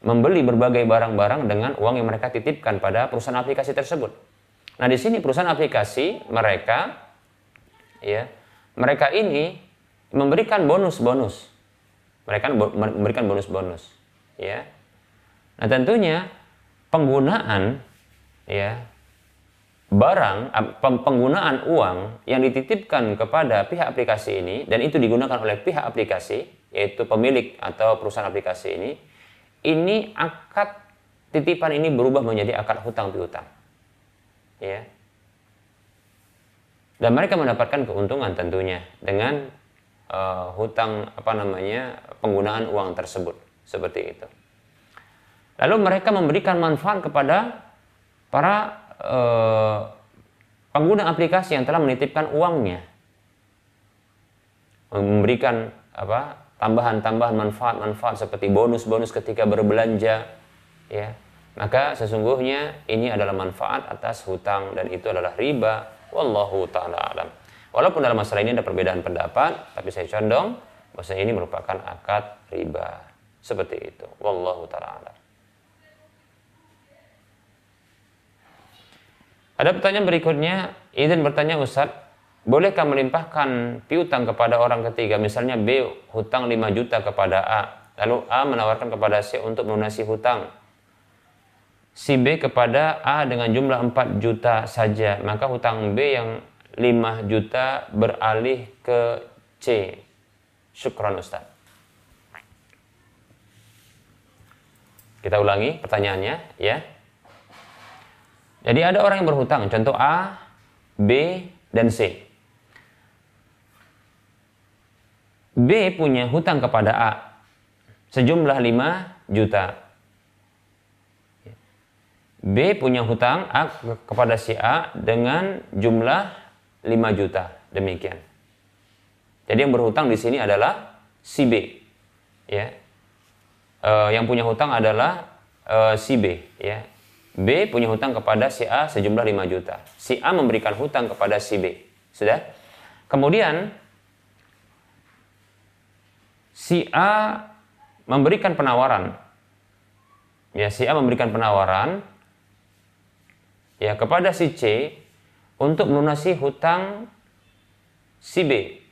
membeli berbagai barang-barang dengan uang yang mereka titipkan pada perusahaan aplikasi tersebut. Nah di sini perusahaan aplikasi mereka ya mereka ini memberikan bonus-bonus. Mereka memberikan bonus-bonus ya. Nah tentunya penggunaan ya. Barang penggunaan uang yang dititipkan kepada pihak aplikasi ini dan itu digunakan oleh pihak aplikasi yaitu pemilik atau perusahaan aplikasi ini ini akad titipan ini berubah menjadi akad hutang piutang. Ya. Dan mereka mendapatkan keuntungan tentunya dengan uh, hutang apa namanya penggunaan uang tersebut. Seperti itu. Lalu mereka memberikan manfaat kepada para eh, pengguna aplikasi yang telah menitipkan uangnya. Memberikan apa tambahan-tambahan manfaat-manfaat seperti bonus-bonus ketika berbelanja ya. Maka sesungguhnya ini adalah manfaat atas hutang dan itu adalah riba. Wallahu taala alam. Walaupun dalam masalah ini ada perbedaan pendapat tapi saya condong bahwa ini merupakan akad riba. Seperti itu. Wallahu taala alam Ada pertanyaan berikutnya, izin bertanya Ustaz, bolehkah melimpahkan piutang kepada orang ketiga? Misalnya B hutang 5 juta kepada A, lalu A menawarkan kepada C untuk melunasi hutang. Si B kepada A dengan jumlah 4 juta saja, maka hutang B yang 5 juta beralih ke C. Syukran Ustaz. Kita ulangi pertanyaannya ya. Jadi ada orang yang berhutang, contoh A, B, dan C. B punya hutang kepada A sejumlah 5 juta. B punya hutang A kepada si A dengan jumlah 5 juta. Demikian. Jadi yang berhutang di sini adalah si B. Ya. E, yang punya hutang adalah e, si B, ya. B punya hutang kepada si A sejumlah 5 juta. Si A memberikan hutang kepada si B. Sudah? Kemudian si A memberikan penawaran. Ya, si A memberikan penawaran ya kepada si C untuk melunasi hutang si B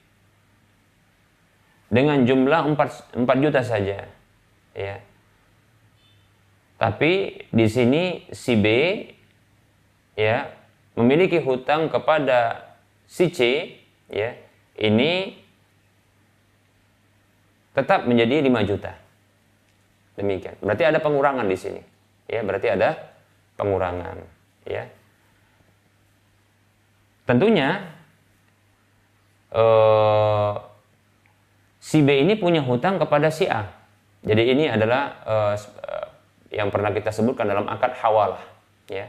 dengan jumlah 4, 4 juta saja. Ya. Tapi di sini si B ya memiliki hutang kepada si C ya ini tetap menjadi 5 juta. Demikian. Berarti ada pengurangan di sini. Ya, berarti ada pengurangan, ya. Tentunya eh, si B ini punya hutang kepada si A. Jadi ini adalah eh, yang pernah kita sebutkan dalam akad hawalah ya.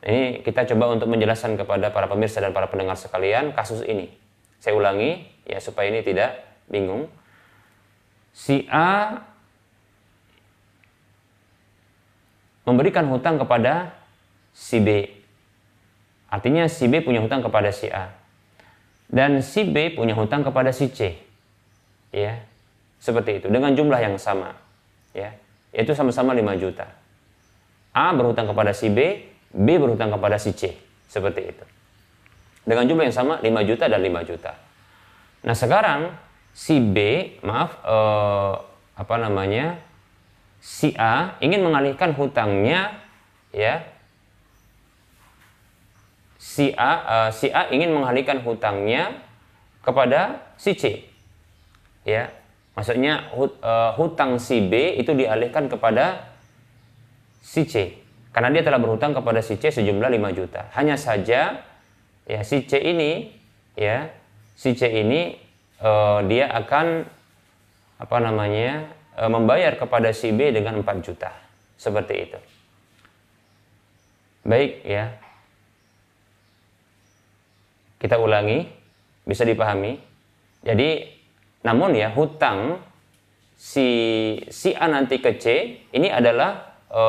Ini kita coba untuk menjelaskan kepada para pemirsa dan para pendengar sekalian kasus ini. Saya ulangi ya supaya ini tidak bingung. Si A memberikan hutang kepada si B. Artinya si B punya hutang kepada si A. Dan si B punya hutang kepada si C. Ya seperti itu. Dengan jumlah yang sama ya yaitu sama-sama 5 juta. A berhutang kepada si B, B berhutang kepada si C. Seperti itu. Dengan jumlah yang sama 5 juta dan 5 juta. Nah sekarang si B, maaf, eh, apa namanya, si A ingin mengalihkan hutangnya, ya, si A, uh, si A ingin mengalihkan hutangnya kepada si C, ya, Maksudnya hut, uh, hutang si B itu dialihkan kepada si C. Karena dia telah berhutang kepada si C sejumlah 5 juta. Hanya saja ya si C ini ya si C ini uh, dia akan apa namanya uh, membayar kepada si B dengan 4 juta. Seperti itu. Baik ya. Kita ulangi bisa dipahami. Jadi namun ya hutang si si A nanti ke C ini adalah e,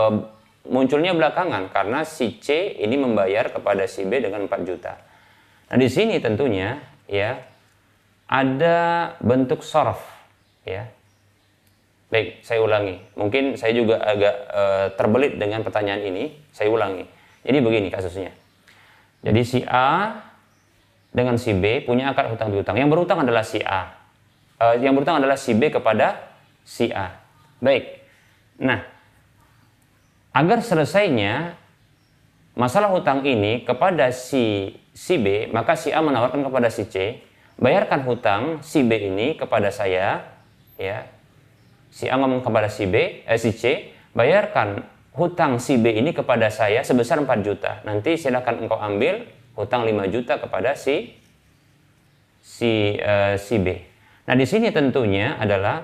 munculnya belakangan karena si C ini membayar kepada si B dengan 4 juta. Nah, di sini tentunya ya ada bentuk sorf ya. Baik, saya ulangi. Mungkin saya juga agak e, terbelit dengan pertanyaan ini. Saya ulangi. Jadi begini kasusnya. Jadi si A dengan si B punya akad hutang piutang. Yang berhutang adalah si A uh, yang berutang adalah si B kepada si A. Baik. Nah, agar selesainya masalah hutang ini kepada si si B, maka si A menawarkan kepada si C, bayarkan hutang si B ini kepada saya, ya. Si A ngomong kepada si B, eh, si C, bayarkan hutang si B ini kepada saya sebesar 4 juta. Nanti silakan engkau ambil hutang 5 juta kepada si si uh, si B. Nah, di sini tentunya adalah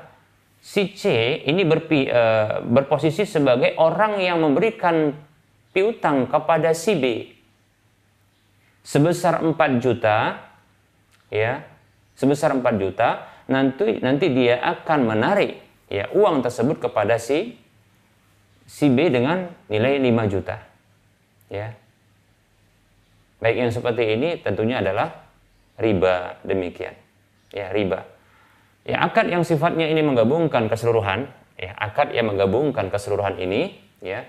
si C ini berpi, uh, berposisi sebagai orang yang memberikan piutang kepada si B. Sebesar 4 juta ya sebesar 4 juta nanti nanti dia akan menarik ya uang tersebut kepada si si B dengan nilai 5 juta ya. Baik yang seperti ini tentunya adalah riba demikian ya riba Ya, akad yang sifatnya ini menggabungkan keseluruhan, ya, akad yang menggabungkan keseluruhan ini, ya,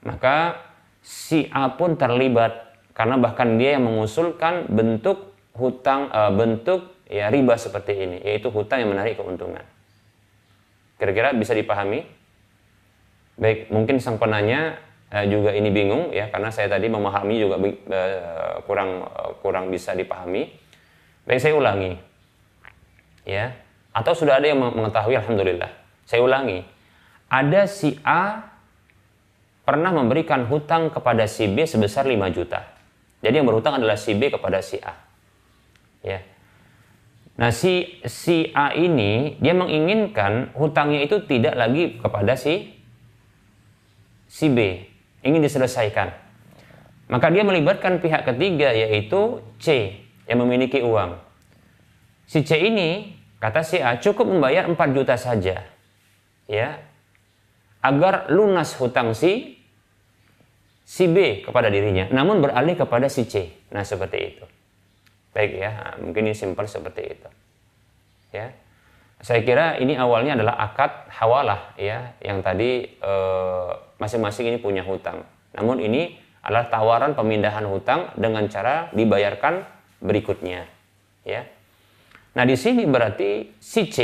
maka si A pun terlibat karena bahkan dia yang mengusulkan bentuk hutang uh, bentuk ya riba seperti ini yaitu hutang yang menarik keuntungan. Kira-kira bisa dipahami? Baik mungkin sang penanya uh, juga ini bingung ya karena saya tadi memahami juga uh, kurang uh, kurang bisa dipahami. Baik saya ulangi ya atau sudah ada yang mengetahui alhamdulillah saya ulangi ada si A pernah memberikan hutang kepada si B sebesar 5 juta. Jadi yang berhutang adalah si B kepada si A. Ya. Nah, si si A ini dia menginginkan hutangnya itu tidak lagi kepada si si B, ingin diselesaikan. Maka dia melibatkan pihak ketiga yaitu C yang memiliki uang. Si C ini kata si A cukup membayar 4 juta saja. Ya. Agar lunas hutang si si B kepada dirinya, namun beralih kepada si C. Nah, seperti itu. Baik ya, mungkin ini simpel seperti itu. Ya. Saya kira ini awalnya adalah akad hawalah ya, yang tadi eh, masing-masing ini punya hutang. Namun ini adalah tawaran pemindahan hutang dengan cara dibayarkan berikutnya, ya. Nah, di sini berarti si C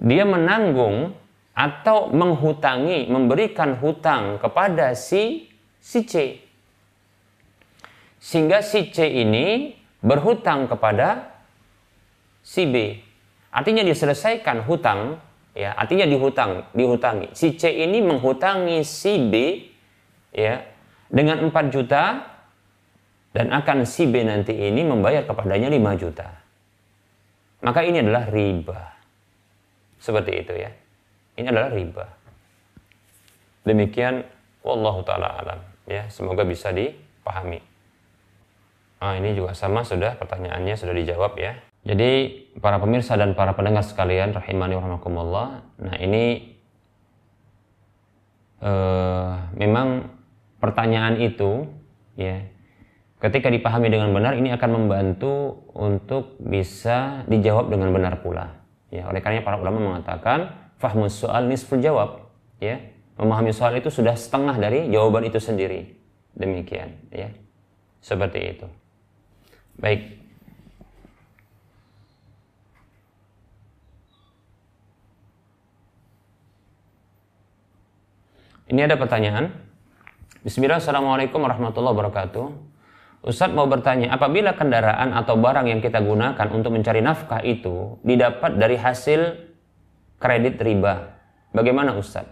dia menanggung atau menghutangi, memberikan hutang kepada si si C. Sehingga si C ini berhutang kepada si B. Artinya diselesaikan hutang, ya, artinya dihutang, dihutangi. Si C ini menghutangi si B ya dengan 4 juta dan akan si B nanti ini membayar kepadanya 5 juta. Maka ini adalah riba. Seperti itu ya. Ini adalah riba. Demikian wallahu taala alam ya, semoga bisa dipahami. Ah, ini juga sama sudah pertanyaannya sudah dijawab ya. Jadi para pemirsa dan para pendengar sekalian rahimani rahimakumullah. Nah, ini uh, memang pertanyaan itu ya ketika dipahami dengan benar ini akan membantu untuk bisa dijawab dengan benar pula. Ya, oleh karena para ulama mengatakan fahmus soal nisful jawab. Ya memahami soal itu sudah setengah dari jawaban itu sendiri. Demikian ya. Seperti itu. Baik. Ini ada pertanyaan. Bismillah, Assalamualaikum warahmatullahi wabarakatuh. Ustadz mau bertanya, apabila kendaraan atau barang yang kita gunakan untuk mencari nafkah itu didapat dari hasil kredit riba. Bagaimana Ustaz?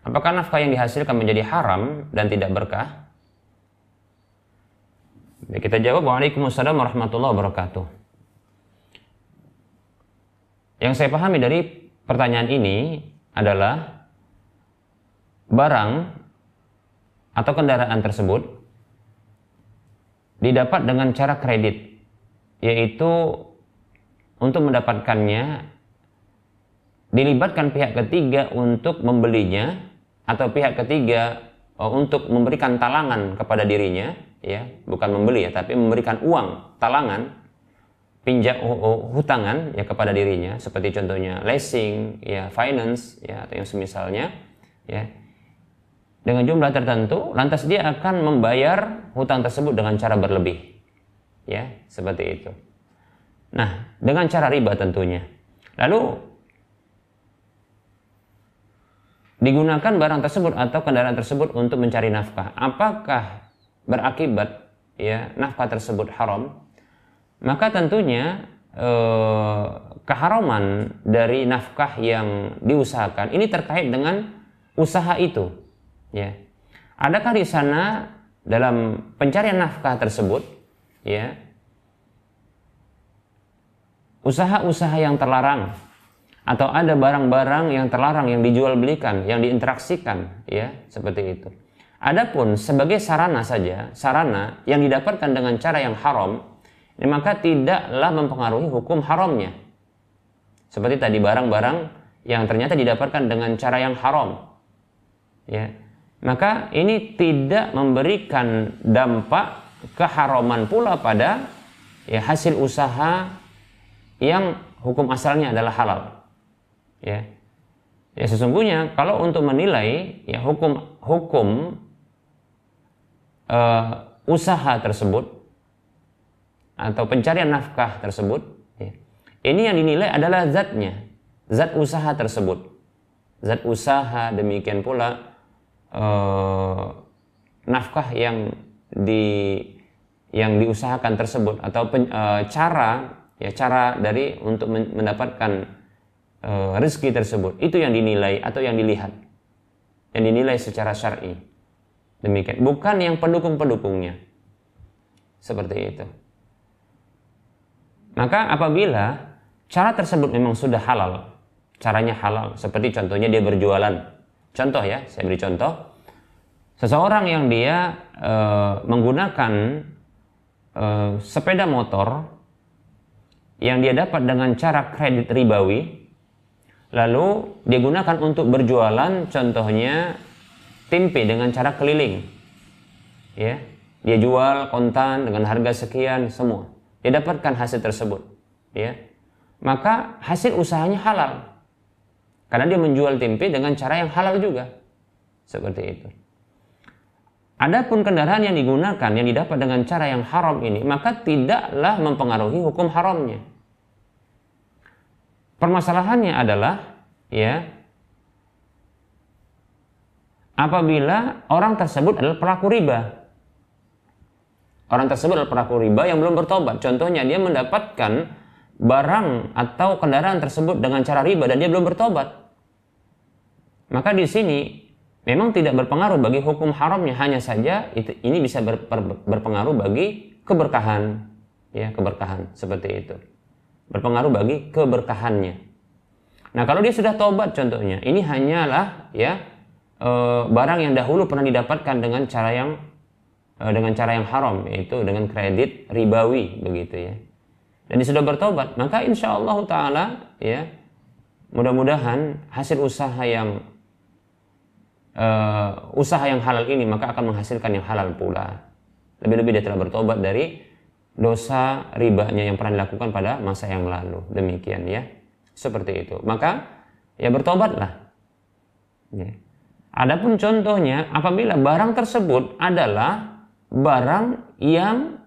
Apakah nafkah yang dihasilkan menjadi haram dan tidak berkah? Ya, kita jawab Waalaikumsalam warahmatullahi wabarakatuh. Yang saya pahami dari pertanyaan ini adalah barang atau kendaraan tersebut didapat dengan cara kredit, yaitu untuk mendapatkannya dilibatkan pihak ketiga untuk membelinya atau pihak ketiga uh, untuk memberikan talangan kepada dirinya ya bukan membeli ya tapi memberikan uang talangan pinjam hutangan ya kepada dirinya seperti contohnya leasing ya finance ya atau yang semisalnya ya dengan jumlah tertentu lantas dia akan membayar hutang tersebut dengan cara berlebih ya seperti itu nah dengan cara riba tentunya lalu digunakan barang tersebut atau kendaraan tersebut untuk mencari nafkah. Apakah berakibat ya nafkah tersebut haram? Maka tentunya eh, keharaman dari nafkah yang diusahakan ini terkait dengan usaha itu. Ya, adakah di sana dalam pencarian nafkah tersebut ya usaha-usaha yang terlarang atau ada barang-barang yang terlarang yang dijual belikan, yang diinteraksikan, ya, seperti itu. Adapun sebagai sarana saja, sarana yang didapatkan dengan cara yang haram, maka tidaklah mempengaruhi hukum haramnya. Seperti tadi barang-barang yang ternyata didapatkan dengan cara yang haram. Ya. Maka ini tidak memberikan dampak keharaman pula pada ya hasil usaha yang hukum asalnya adalah halal. Ya. Ya sesungguhnya kalau untuk menilai ya hukum hukum uh, usaha tersebut atau pencarian nafkah tersebut, ya, ini yang dinilai adalah zatnya, zat usaha tersebut, zat usaha demikian pula uh, nafkah yang di yang diusahakan tersebut atau pen, uh, cara ya cara dari untuk mendapatkan uh, rezeki tersebut. Itu yang dinilai atau yang dilihat yang dinilai secara syar'i. Demikian. Bukan yang pendukung-pendukungnya. Seperti itu. Maka apabila cara tersebut memang sudah halal caranya halal seperti contohnya dia berjualan contoh ya saya beri contoh. Seseorang yang dia e, menggunakan uh, sepeda motor yang dia dapat dengan cara kredit ribawi lalu dia gunakan untuk berjualan contohnya tempe dengan cara keliling. Ya dia jual kontan dengan harga sekian semua. Dia dapatkan hasil tersebut. Ya maka hasil usahanya halal karena dia menjual tempe dengan cara yang halal juga seperti itu Adapun kendaraan yang digunakan yang didapat dengan cara yang haram ini, maka tidaklah mempengaruhi hukum haramnya. Permasalahannya adalah ya apabila orang tersebut adalah pelaku riba. Orang tersebut adalah pelaku riba yang belum bertobat. Contohnya dia mendapatkan barang atau kendaraan tersebut dengan cara riba dan dia belum bertobat. Maka di sini memang tidak berpengaruh bagi hukum haramnya. Hanya saja itu, ini bisa ber, ber, berpengaruh bagi keberkahan. Ya keberkahan seperti itu. Berpengaruh bagi keberkahannya. Nah kalau dia sudah tobat contohnya ini hanyalah ya e, barang yang dahulu pernah didapatkan dengan cara yang e, dengan cara yang haram yaitu dengan kredit ribawi begitu ya. Dan dia sudah bertobat maka insya Allah taala ya mudah-mudahan hasil usaha yang uh, usaha yang halal ini maka akan menghasilkan yang halal pula. Lebih-lebih dia telah bertobat dari dosa ribanya yang pernah dilakukan pada masa yang lalu. Demikian ya. Seperti itu. Maka ya bertobatlah. Ya. Adapun contohnya apabila barang tersebut adalah barang yang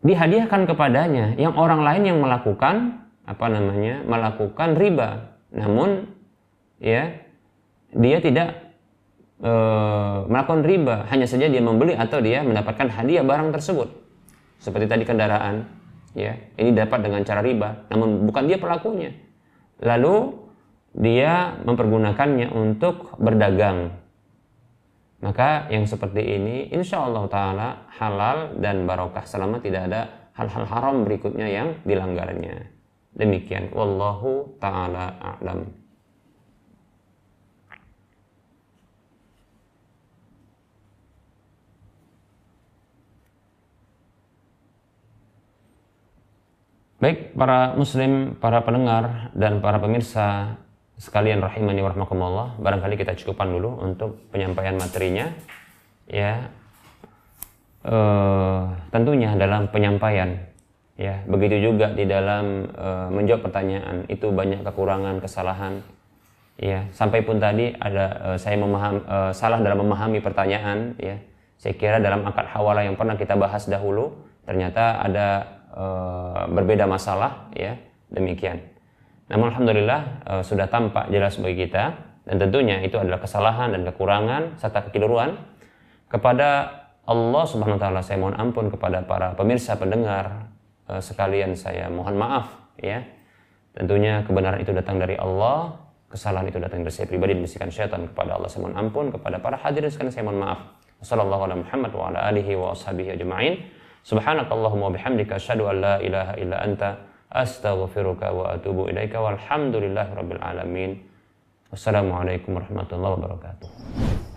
dihadiahkan kepadanya yang orang lain yang melakukan apa namanya melakukan riba namun ya dia tidak e, melakukan riba, hanya saja dia membeli atau dia mendapatkan hadiah barang tersebut. Seperti tadi kendaraan, ya, ini dapat dengan cara riba, namun bukan dia pelakunya. Lalu dia mempergunakannya untuk berdagang. Maka yang seperti ini insya Allah Ta'ala halal dan barokah selama tidak ada hal-hal haram berikutnya yang dilanggarnya. Demikian. Wallahu Ta'ala a'lam. Baik para muslim, para pendengar dan para pemirsa sekalian rahimani warahmatullah, barangkali kita cukupkan dulu untuk penyampaian materinya. Ya. E, tentunya dalam penyampaian ya, begitu juga di dalam e, menjawab pertanyaan itu banyak kekurangan, kesalahan. Ya, sampai pun tadi ada e, saya memaham e, salah dalam memahami pertanyaan ya. Saya kira dalam akad hawala yang pernah kita bahas dahulu ternyata ada Eh, berbeda masalah ya demikian. Namun alhamdulillah uh, sudah tampak jelas bagi kita dan tentunya itu adalah kesalahan dan kekurangan serta kekeliruan kepada Allah Subhanahu wa taala saya mohon ampun kepada para pemirsa pendengar uh, sekalian saya mohon maaf ya. Tentunya kebenaran itu datang dari Allah, kesalahan itu datang dari saya pribadi dan bisikan syaitan kepada Allah saya mohon ampun kepada para hadirin sekalian saya mohon maaf. Wassalamualaikum warahmatullahi wabarakatuh. Subhanakallahumma bihamdika asyhadu an la ilaha illa anta astaghfiruka wa atubu ilaika walhamdulillahi rabbil alamin. Wassalamualaikum warahmatullahi wabarakatuh.